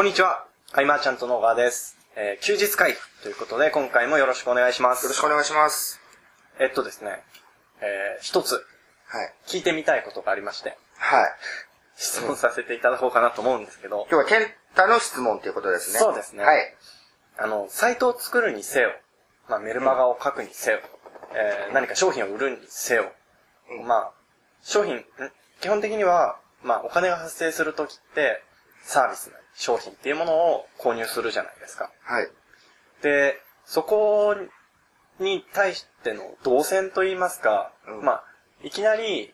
こんにちは。アイマーちゃんと野川です。えー休日会ということで、今回もよろしくお願いします。よろしくお願いします。えっとですね、えー一つはい。聞いてみたいことがありまして、はい。質問させていただこうかなと思うんですけど、今日はケンタの質問ということですね。そうですねはい。あの、サイトを作るにせよ、まあ、メルマガを書くにせよ、えー何か商品を売るにせよ、うんまあ、商品、ん？基本的には、まあ、お金が発生するときって、サービスなり商品っていうものを購入するじゃないですか。はい。で、そこに対しての動線といいますか、うんまあ、いきなり、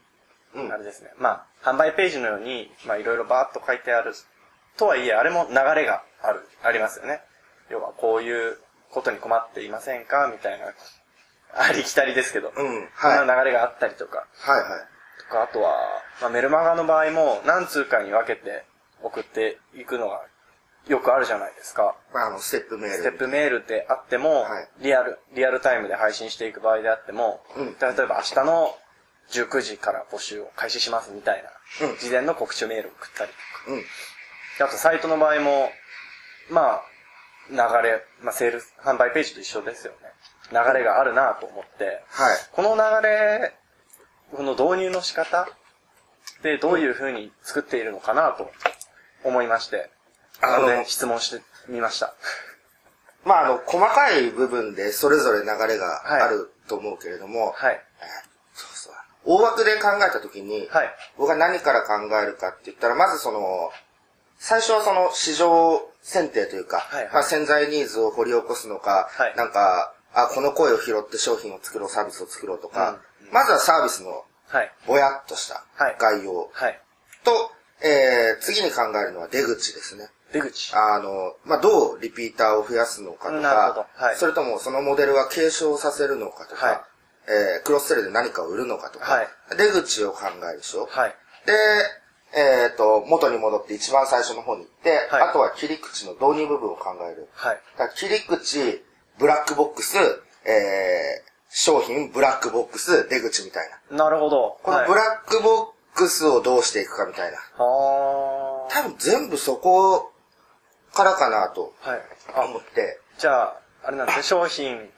うんあれですね、まあ、販売ページのように、まあ、いろいろバーッと書いてある、とはいえ、あれも流れがある、ありますよね。要は、こういうことに困っていませんかみたいな、ありきたりですけど、うん。そはい。んな流れがあったりとか、はいはい。とか、あとは、まあ、メルマガの場合も、何通かに分けて送っていくのが、よくあるじゃないですか。まあ、あの、ステップメール。ステップメールであっても、はいリアル、リアルタイムで配信していく場合であっても、うん例えば明日の19時から募集を開始しますみたいな、うん事前の告知メールを送ったりうん。とか。あとサイトの場合も、まあ、流れ、まあセールス、販売ページと一緒ですよね。流れがあるなと思って、はい。この流れ、この導入の仕方でどういう風に作っているのかなと思いまして、あの質問してみました。まあ、あの、細かい部分でそれぞれ流れがあると思うけれども、はい。そうそう。大枠で考えたときに、はい。僕が何から考えるかって言ったら、まずその、最初はその市場選定というか、はいはいまあ潜在ニーズを掘り起こすのか、はいなんか、あ、この声を拾って商品を作ろう、サービスを作ろうとか、うんまずはサービスのはい。ぼやっとしたはい概要はい。と、えー、次に考えるのは出口ですね。出口。あの、まあ、どうリピーターを増やすのかとか、はいそれともそのモデルは継承させるのかとか、はいえー、クロスセルで何かを売るのかとか、はい出口を考えるでしょ。はい。で、えっ、と、元に戻って一番最初の方に行って、はいあとは切り口の導入部分を考える。はい。切り口、ブラックボックス、えー、商品、ブラックボックス、出口みたいな。なるほど。このブはい、ラックボックスをどうしていくかみたいな。は多分全部そこからかなと思、って、じゃあ、あれなんですね、商品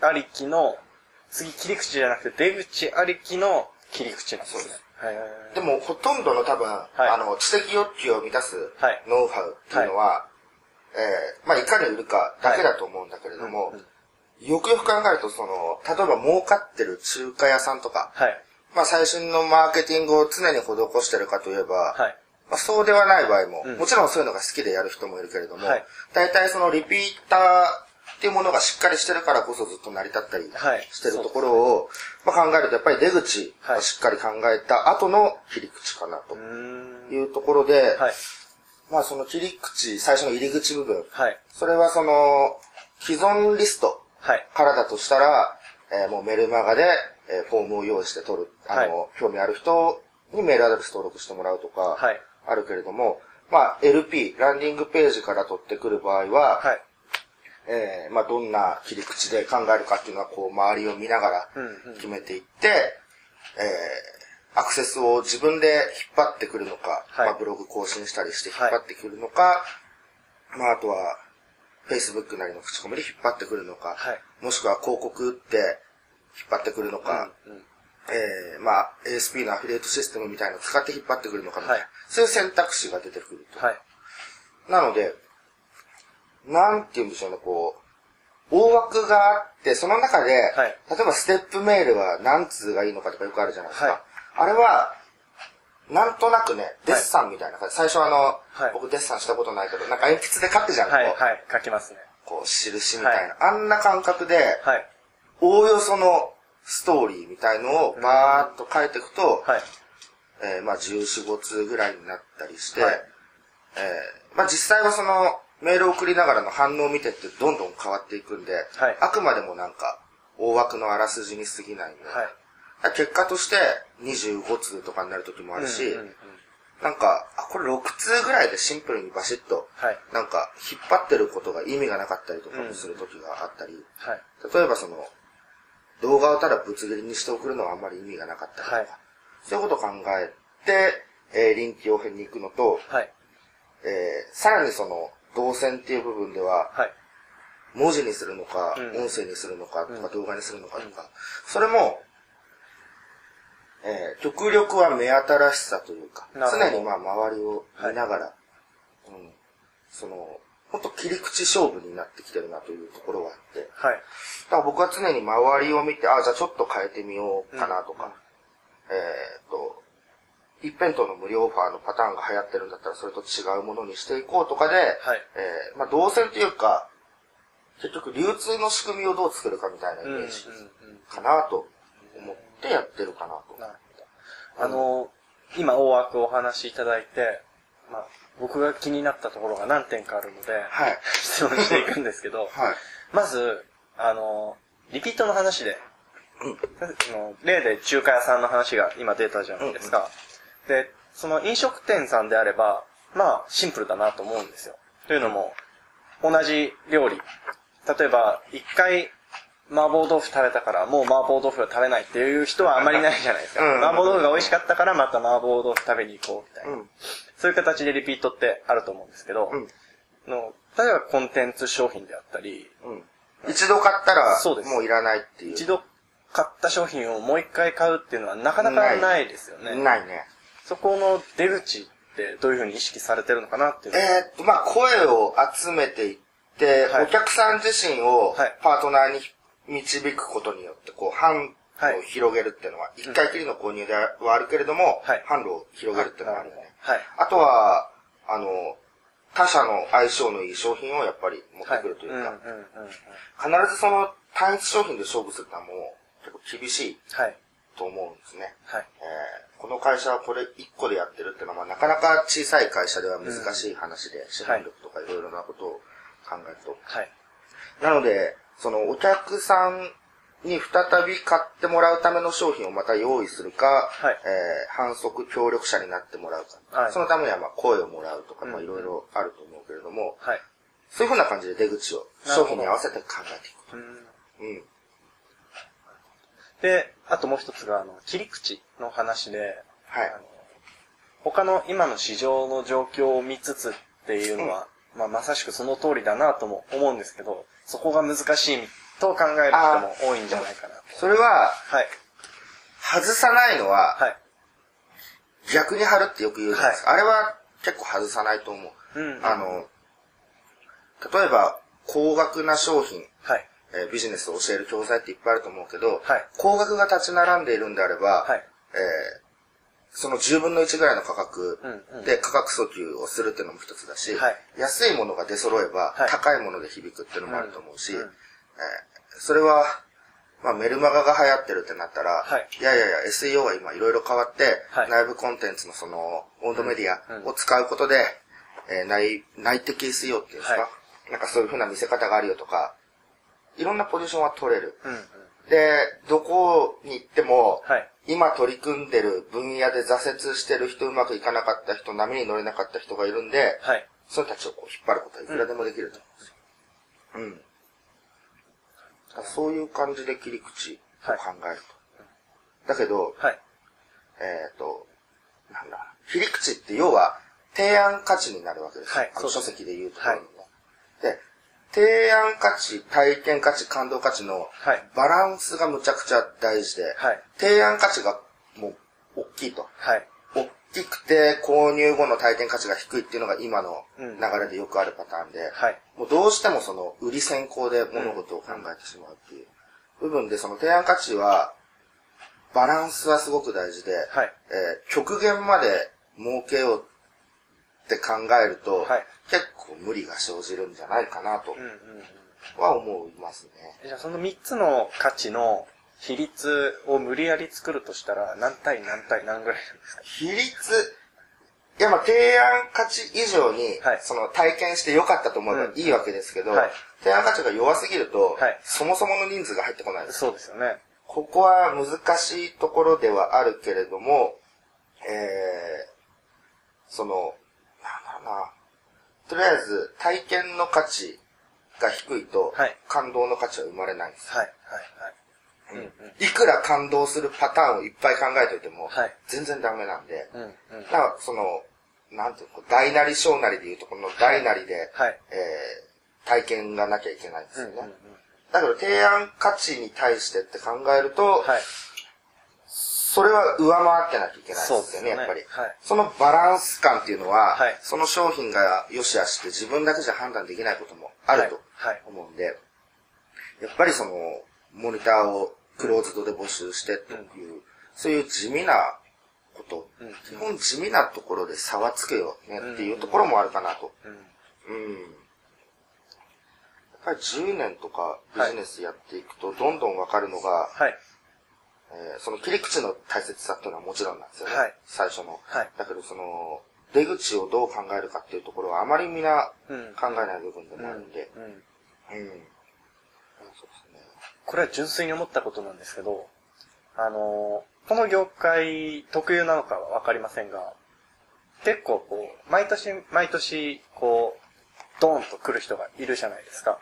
ありきの、次切り口じゃなくて出口ありきの切り口なんですね。はい。でもほとんどの多分、い。あの、知的欲求を満たすはい。ノウハウっていうのは、えーまあ、いかに売るかだけだと思うんだけれども、うんうん。よくよく考えると、その、例えば儲かってる中華屋さんとか、はい。まあ、最新のマーケティングを常に施してるかといえば、はい。まあ、そうではない場合も、うんもちろんそういうのが好きでやる人もいるけれども、はい大体そのリピーターっていうものがしっかりしてるからこそずっと成り立ったりはいしてるところを、まあ、考えるとやっぱり出口をしっかり考えた後の切り口かなと。いうところで、はい。まあその切り口、最初の入り口部分、はい。それはその既存リストはい。からだとしたら、えーもうメルマガで、えーフォームを用意して取る、あの、はい。興味ある人にメールアドレス登録してもらうとか、はい。あるけれども、まあ LP、ランディングページから取ってくる場合は、はい。えーまあどんな切り口で考えるかっていうのはこう周りを見ながらうんうん。決めていって、えーアクセスを自分で引っ張ってくるのか、はい。まあブログ更新したりして引っ張ってくるのか、まああとは Facebook なりの口コミで引っ張ってくるのか、はい。もしくは広告打って引っ張ってくるのか、うんうんえーまあ ASP のアフィリエイトシステムみたいなのを使って引っ張ってくるのかみたいな、はいそういう選択肢が出てくると。はい。なので、なんて言うんでしょうね、こう、大枠があって、その中で、はい例えばステップメールは何通がいいのかとかよくあるじゃないですか。はいあれは、なんとなくね、デッサンみたいな感じ、最初あの、はい僕デッサンしたことないけど、なんか鉛筆で書くじゃん、はい。こう、はい。書きますね。こう印みたいな、あんな感覚で、はい。おおよそのストーリーみたいのをバーっと書いていくと、はい。えーまあ14、5通ぐらいになったりして、はいえーまあ実際はそのメールを送りながらの反応を見てってどんどん変わっていくんで、はいあくまでもなんか大枠のあらすじに過ぎないんで、はい。結果として25通とかになる時もあるし、うんうんうんなんか、あ、これ6通ぐらいでシンプルにバシッと、はい。なんか引っ張ってることが意味がなかったりとかもする時があったり、はい。例えばその、動画をただぶつ切りにして送るのはあんまり意味がなかったりとか、はい。そういうことを考えて、えー臨機応変に行くのと、はい。えー、さらにその、動線っていう部分では、はい。文字にするのか、うん。音声にするのか、とうん。か動画にするのかとか、それも、えー、極力は目新しさというか、常にまあ周りを見ながら、うん、その、本当切り口勝負になってきてるなというところがあって、はい。だから僕は常に周りを見て、あ、じゃあちょっと変えてみようかなとか、えーっと、一辺倒の無料オファーのパターンが流行ってるんだったらそれと違うものにしていこうとかで、はい。えーまあ動線というか、結局流通の仕組みをどう作るかみたいなイうん。うん。うんメージかなと思ってやってるかなと。なるほど。あの、今大枠お話しいただいて、まあ、僕が気になったところが何点かあるので、はい。質問していくんですけど、はい。まず、あの、リピートの話で、あの例で中華屋さんの話が今出たじゃないですか。で、その飲食店さんであれば、まあ、シンプルだなと思うんですよ。というのも、同じ料理。例えば、一回、麻婆豆腐食べたから、もう麻婆豆腐は食べないっていう人はあんまりないじゃないですか。うん麻婆豆腐が美味しかったから、また麻婆豆腐食べに行こうみたいな。うん。そういう形でリピートってあると思うんですけど、うん。の例えばコンテンツ商品であったり、うん。一度買ったら、そうですもういらないっていう。一度買った商品をもう一回買うっていうのはなかなかないですよね。ないね。そこの出口ってどういうふうに意識されてるのかなっていう。えーっと、まあ、声を集めていって、はいお客さん自身をはいパートナーに導くことによって、こう、販路を広げるっていうのは、一、回きりの購入ではあるけれども、はい販路を広げるっていうのはあるよね。はい。あとは、あの、他社の相性のいい商品をやっぱり持ってくるというか。必ずその単一商品で勝負するのはもう結構厳しいはい。と思うんですね。はい。えーこの会社はこれ1個でやってるっていうのは、まあ、なかなか小さい会社では難しい話で、資本力とかいろいろなことを考えると。はい。なので、そのお客さんに再び買ってもらうための商品をまた用意するか、はいえー反則協力者になってもらうか。はいそのためにはまあ声をもらうとか、まあうんいろいろあると思うけれども、はい。そういうふうな感じで出口を商品に合わせて考えていくうんと。うん。で、あともう一つが、あの、切り口の話で、はいあの他の今の市場の状況を見つつっていうのは、まあ、まさしくその通りだなとも思うんですけど、そこが難しいと考える人も多いんじゃないかなと。それは、はい。外さないのは、はい。逆に貼るってよく言うじゃないですか。あれは結構外さないと思う。うん。あの、例えば、高額な商品、はい。えービジネスを教える教材っていっぱいあると思うけど、はい高額が立ち並んでいるんであれば、はい。えーその10分の1ぐらいの価格で価格訴求をするっていうのも一つだし、はい安いものが出揃えばはい高いもので響くっていうのもあると思うし、うんうんえーそれは、まあ、メルマガが流行ってるってなったら、はいいやいやいや、SEO が今いろいろ変わって、はい内部コンテンツのその、温度メディうんアを使うことで、えー内、内的 SEO っていうんですか、はなんかそういう風な見せ方があるよとか、いろんなポジションは取れる。うんうん。で、どこに行っても、はい。今取り組んでる分野で挫折してる人、うまくいかなかった人、波に乗れなかった人がいるんで、はい。その人たちをこう引っ張ることはいくらでもできると思うんですよ。うん。そういう感じで切り口を考えると。だけど、はい。えっ、と、なんだ、切り口って要は提案価値になるわけですはいそうです書籍で言うところのね。で、提案価値、体験価値、感動価値のはい。バランスがむちゃくちゃ大事で、はい。提案価値がもう大きいと。はい。大きくて購入後の体験価値が低いっていうのが今のうん流れでよくあるパターンで、はい。もうどうしてもその売り先行で物事を考えてしまうっていう部分でその提案価値はバランスはすごく大事で、はい。えー極限まで儲けようって考えると、はい結構無理が生じるんじゃないかなとうんうんうん。は思いますね。じゃあその3つの価値の比率を無理やり作るとしたら何対何対何ぐらいなんですか？比率、いやまあ提案価値以上に、はいその体験して良かったと思えばうんいいわけですけど、はい提案価値が弱すぎると、はいそもそもの人数が入ってこないです。そうですよね。ここは難しいところではあるけれども、えー、その、なんだろうな、とりあえず体験の価値が低いと、はい感動の価値は生まれないんです。はい。はい。はい。いくら感動するパターンをいっぱい考えておいても、はい全然ダメなんで、うんうん。だからその、なんていうの、大なり小なりでいうとこの大なりで、はい。えー、体験がなきゃいけないんですよね。うんうんうんだけど提案価値に対してって考えると、はい。それは上回ってなきゃいけないですよね、そうですよねやっぱり。はいそのバランス感っていうのは、はいその商品が良し悪しって自分だけじゃ判断できないこともあると思うんで、やっぱりその、モニターをクローズドで募集してという、そういう地味なこと、うん基本地味なところで差はつけようねっていうところもあるかなと。うん。うん。やっぱり10年とかビジネスやっていくと、どんどんわかるのが、はい。えーその切り口の大切さっていうのはもちろんなんですよね。はい最初の。はいだけどその、出口をどう考えるかっていうところはあまりみんなうん考えない部分でもあるんで。うん。うん。そうですね。これは純粋に思ったことなんですけど、あのーこの業界特有なのかはわかりませんが、結構こう、毎年毎年、こう、ドーンと来る人がいるじゃないですか。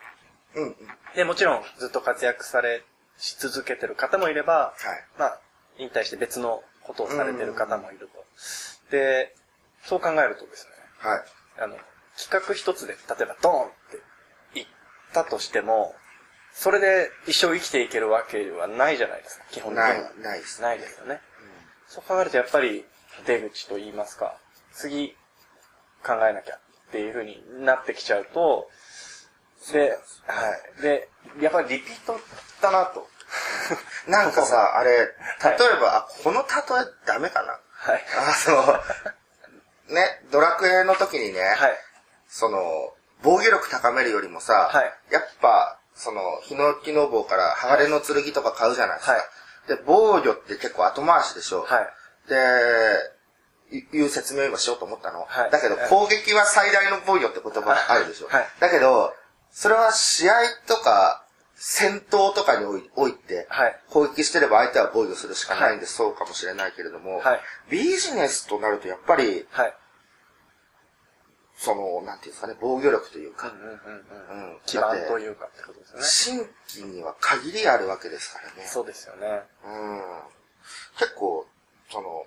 うんうん。で、もちろんずっと活躍され、し続けてる方もいれば、はい。まあ、引退して別のことをされてる方もいると。で、そう考えるとですね、はい。あの、企画一つで、例えばドーンって言ったとしても、それで一生生きていけるわけはないじゃないですか、基本的には。ない、ないですね。ないですよね。そう考えるとやっぱり出口と言いますか、次考えなきゃっていう風になってきちゃうと、で、はい。で、やっぱりリピートだなと。なんかさ、あれ、例えはいば、あ、この例えダメかなはい。あ、そう。ね、ドラクエの時にね、はい。その、防御力高めるよりもさ、はいやっぱ、その、ヒノキの棒から鋼の剣とか買うじゃないですか。はいで、防御って結構後回しでしょ。はい。で、いいう説明を今しようと思ったの。はいだけど、はい攻撃は最大の防御って言葉あるでしょ。はいだけど、それは試合とか、戦闘とかにおいおいて、はい。攻撃してれば相手は防御するしかないんで、そうかもしれないけれども、はいビジネスとなるとやっぱり、はい。その、なんていうんですかね、防御力というか、うんうんうんうん。うん基盤というかってことですよね。新規には限りあるわけですからね。そうですよね。うん。結構、その、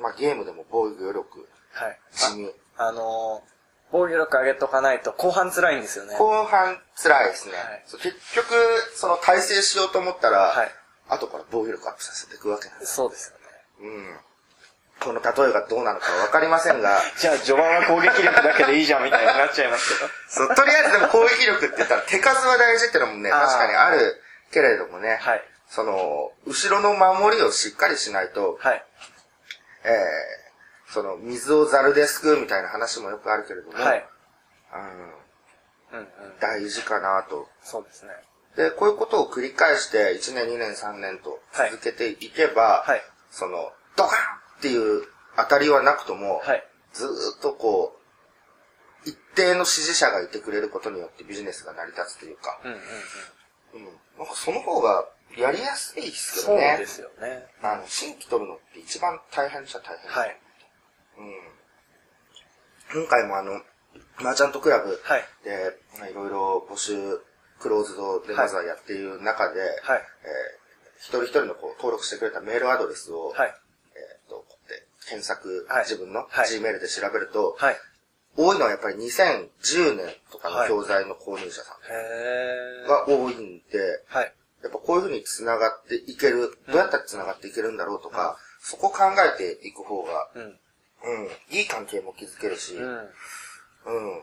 まあ、ゲームでも防御力、はい。地味。あのー防御力上げとかないと後半辛いんですよね。後半辛いですね。はい結局、その体制しようと思ったら、はい後から防御力アップさせていくわけなんです。そうですよね。うん。この例えがどうなのかわかりませんが、じゃあ序盤は攻撃力だけでいいじゃんみたいになっちゃいますけど。そう、とりあえずでも攻撃力って言ったら手数は大事ってのもね、確かにあるけれどもね、はい。その、後ろの守りをしっかりしないと、はい。えー、その、水をザルですくうみたいな話もよくあるけれども、はい。うん、うんうん。大事かなと。そうですね。で、こういうことを繰り返して、1年、2年、3年と続けていけば、はい。その、ドカンっていう当たりはなくとも、はい。ずーっとこう、一定の支持者がいてくれることによってビジネスが成り立つというか、うんうんうん。うん。なんかその方がやりやすいですけそうどね。ですよね。あの、新規取るのって一番大変っちゃ大変。はい。うん。今回もあの、マーチャントクラブはい。で、まあいろいろ募集、クローズドでまずはやっている中で、はい。えー一人一人のこう登録してくれたメールアドレスを、はい。検索、はい自分のはい Gmail で調べると、はい。多いのはやっぱり2010年とかのはい教材の購入者さ。んが多いんで、はい。やっぱこういうふうに繋がっていける、どうやったら繋がっていけるんだろうとか、そこ考えていく方が、うん。うん、いい関係も築けるし、うん、うん。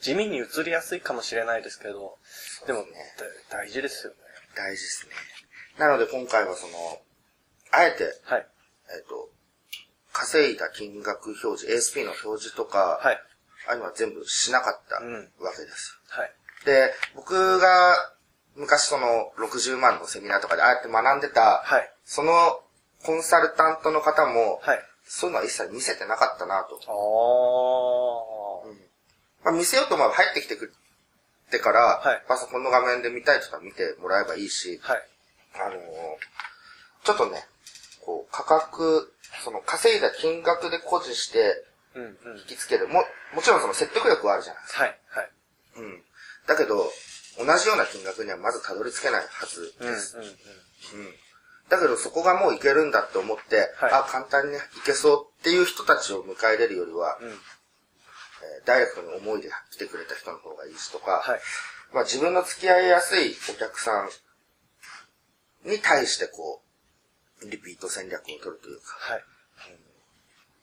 地味に移りやすいかもしれないですけど、でも、ねだ大事ですよね。大事ですね。なので今回はその、あえて、はい。えっ、と、稼いだ金額表示、ASP の表示とか、はい。ああいうのは全部しなかったうんわけです。はい。で、僕が昔その60万のセミナーとかでああやって学んでた、はい。そのコンサルタントの方も、はい。そういうのは一切見せてなかったなと。あー。まあ、見せようと思えば入ってきてくってから、はいパソコンの画面で見たいとか見てもらえばいいし、はい。あのーちょっとね、こう、価格、その稼いだ金額で誇示してうんうん。引きつける。も、もちろんその説得力はあるじゃないですか。はい。はい。うん。だけど、同じような金額にはまずたどり着けないはずうんうんです。うん。だけどそこがもういけるんだって思って、はいあ、簡単にいけそうっていう人たちを迎え入れるよりは、うん。えーダイレクトに思いで来てくれた人の方がいいしとか、はい。まあ自分の付き合いやすいお客さんに対してこう、リピート戦略を取るというか、はい。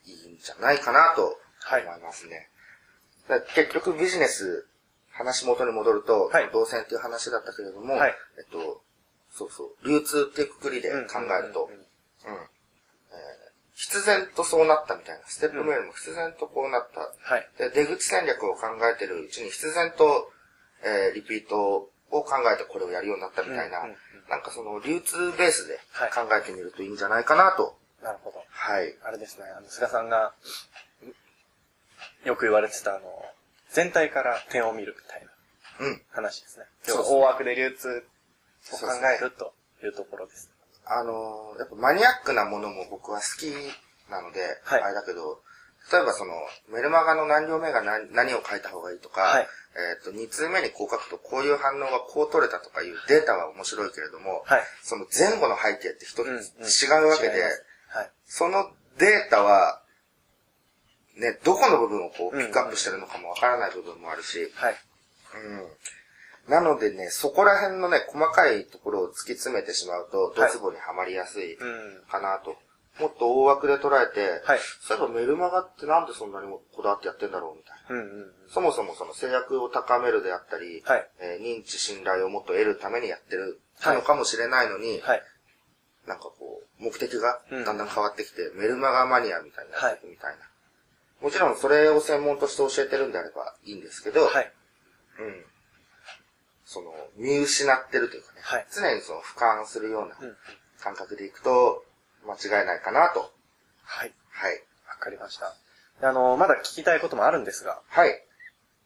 いいんじゃないかなと思はいいますね。だから結局ビジネス、話元に戻ると、はい動線っていう話だったけれども、はいえっと、そうそう、流通っていうくくりで考えると、うんうんうんうんえー必然とそうなったみたいな、ステップメールも必然とこうなった。はい。で出口戦略を考えてるうちに必然と、えーリピートを考えてこれをやるようになったみたいな、なんかその流通ベースではい考えてみるといいんじゃないかなと。なるほど。はい。あれですね、あの、菅さんが、よく言われてた、あの、全体から点を見るみたいなうん。話ですね。そう大枠で流通を考えるというところです。あのーやっぱマニアックなものも僕は好きなので、はいあれだけど、例えばその、メルマガの何行目が何何を書いた方がいいとか、はいえっ、と、2通目にこう書くとこういう反応がこう取れたとかいうデータは面白いけれども、はい。その前後の背景って一つうんうん違うわけで、違いますはい。そのデータは、ね、どこの部分をこううんピックアップしてるのかもわからない部分もあるし、はい。うん。なのでね、そこら辺のね、細かいところを突き詰めてしまうと、ドツボにはまりやすいうん。かなと。もっと大枠で捉えて、はい。そういえばメルマガってなんでそんなにこだわってやってんだろうみたいな。うんうんうん。そもそもその制約を高めるであったり、はい。えー認知信頼をもっと得るためにやってるのかもしれないのに、はい。なんかこう、目的がうんだんだん変わってきて、メルマガマニアみたいになってみたいな。もちろんそれを専門として教えてるんであればいいんですけど、はい。うん。その、見失ってるというかね、はい常にその俯瞰するようなうんうん。感覚でいくと、間違いないかなと。はい。はい。わかりました。であの、まだ聞きたいこともあるんですが、はい。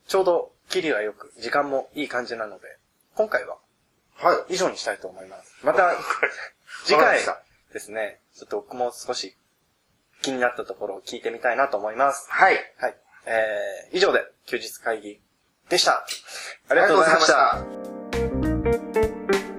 ちょうど、切りがよく、時間もいい感じなので、今回ははい。以上にしたいと思います。ま た、次回ですね、ちょっと僕も少し気になったところを聞いてみたいなと思います。はい。はい。えー、以上で休日会議でした。ありがとうございました。